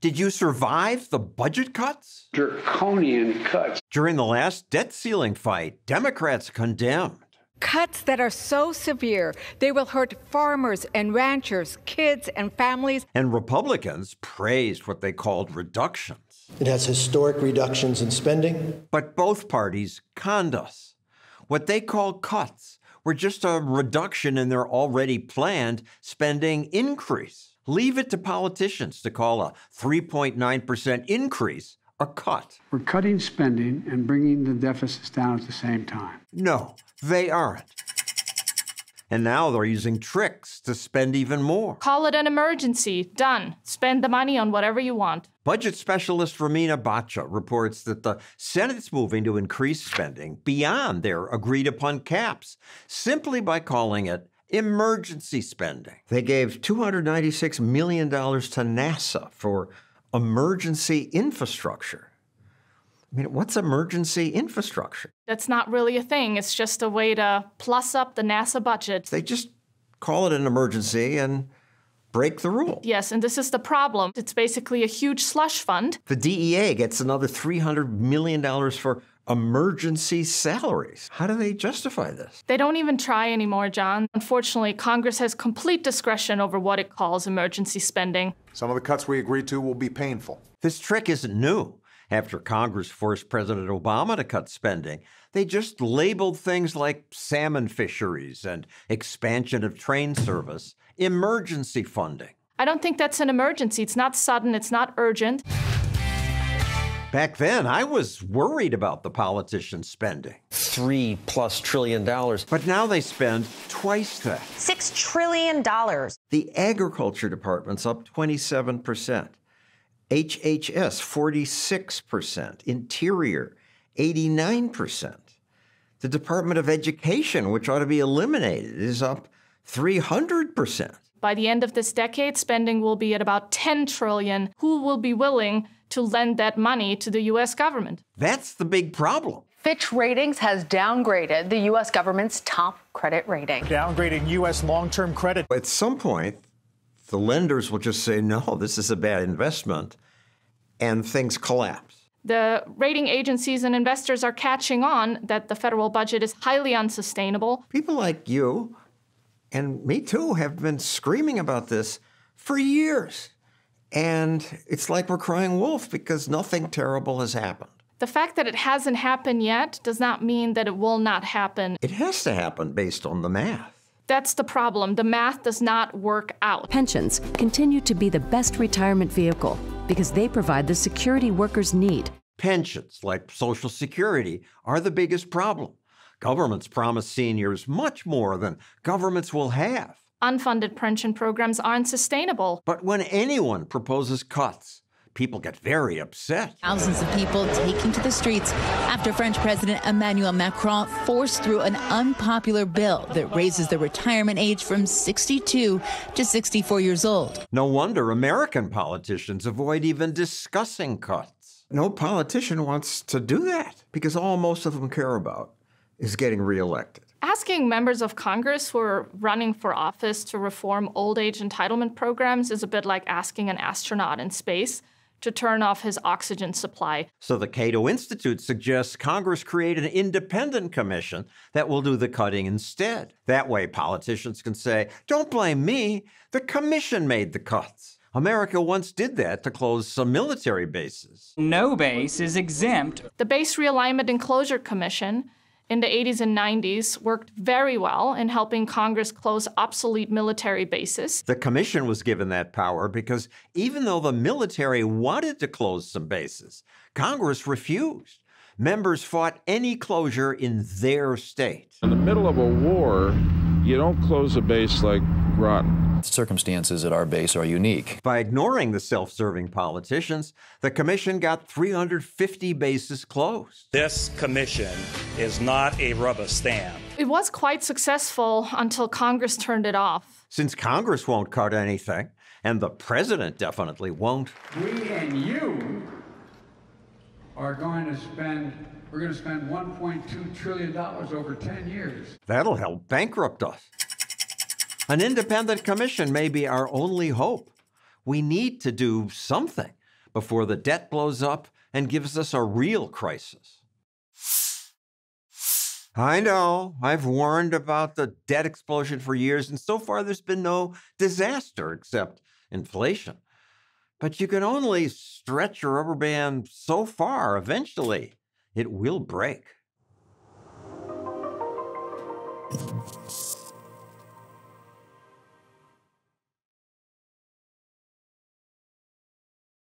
Did you survive the budget cuts? Draconian cuts. During the last debt ceiling fight, Democrats condemned. Cuts that are so severe, they will hurt farmers and ranchers, kids and families. And Republicans praised what they called reductions. It has historic reductions in spending. But both parties conned us. What they called cuts were just a reduction in their already planned spending increase. Leave it to politicians to call a 3.9% increase a cut. We're cutting spending and bringing the deficits down at the same time. No, they aren't. And now they're using tricks to spend even more. Call it an emergency. Done. Spend the money on whatever you want. Budget specialist Romina Boccia reports that the Senate's moving to increase spending beyond their agreed upon caps simply by calling it emergency spending. They gave $296 million to NASA for emergency infrastructure. I mean, what's emergency infrastructure? That's not really a thing. It's just a way to plus up the NASA budget. They just call it an emergency and break the rule. Yes, and this is the problem. It's basically a huge slush fund. The DEA gets another $300 million for emergency salaries. How do they justify this? They don't even try anymore, John. Unfortunately, Congress has complete discretion over what it calls emergency spending. Some of the cuts we agreed to will be painful. This trick isn't new. After Congress forced President Obama to cut spending, they just labeled things like salmon fisheries and expansion of train service emergency funding. I don't think that's an emergency. It's not sudden, it's not urgent. Back then, I was worried about the politicians spending. Three plus trillion dollars. But now they spend twice that. Six trillion dollars. The Agriculture Department's up 27%. HHS, 46%. Interior, 89%. The Department of Education, which ought to be eliminated, is up 300%. By the end of this decade, spending will be at about 10 trillion. Who will be willing to lend that money to the US government? That's the big problem. Fitch Ratings has downgraded the U.S. government's top credit rating. Downgrading U.S. long term credit. At some point, the lenders will just say, no, this is a bad investment, and things collapse. The rating agencies and investors are catching on that the federal budget is highly unsustainable. People like you and me too have been screaming about this for years. And it's like we're crying wolf because nothing terrible has happened. The fact that it hasn't happened yet does not mean that it will not happen. It has to happen based on the math. That's the problem. The math does not work out. Pensions continue to be the best retirement vehicle because they provide the security workers need. Pensions, like Social Security, are the biggest problem. Governments promise seniors much more than governments will have. Unfunded pension programs aren't sustainable. But when anyone proposes cuts, people get very upset. Thousands of people taking to the streets after French President Emmanuel Macron forced through an unpopular bill that raises the retirement age from 62 to 64 years old. No wonder American politicians avoid even discussing cuts. No politician wants to do that because all most of them care about is getting reelected. Asking members of Congress who are running for office to reform old age entitlement programs is a bit like asking an astronaut in space to turn off his oxygen supply. So the Cato Institute suggests Congress create an independent commission that will do the cutting instead. That way, politicians can say, don't blame me, the commission made the cuts. America once did that to close some military bases. No base is exempt. The Base Realignment and Closure Commission in the 80s and 90s worked very well in helping Congress close obsolete military bases. The commission was given that power because even though the military wanted to close some bases, Congress refused. Members fought any closure in their state. In the middle of a war, you don't close a base like Groton. Circumstances at our base are unique. By ignoring the self serving politicians, the commission got 350 bases closed. This commission is not a rubber stamp. It was quite successful until Congress turned it off. Since Congress won't cut anything, and the president definitely won't. We and you are going to spend, we're going to spend $1.2 trillion over 10 years. That'll help bankrupt us. An independent commission may be our only hope. We need to do something before the debt blows up and gives us a real crisis. I know, I've warned about the debt explosion for years, and so far there's been no disaster except inflation. But you can only stretch a rubber band so far. Eventually, it will break.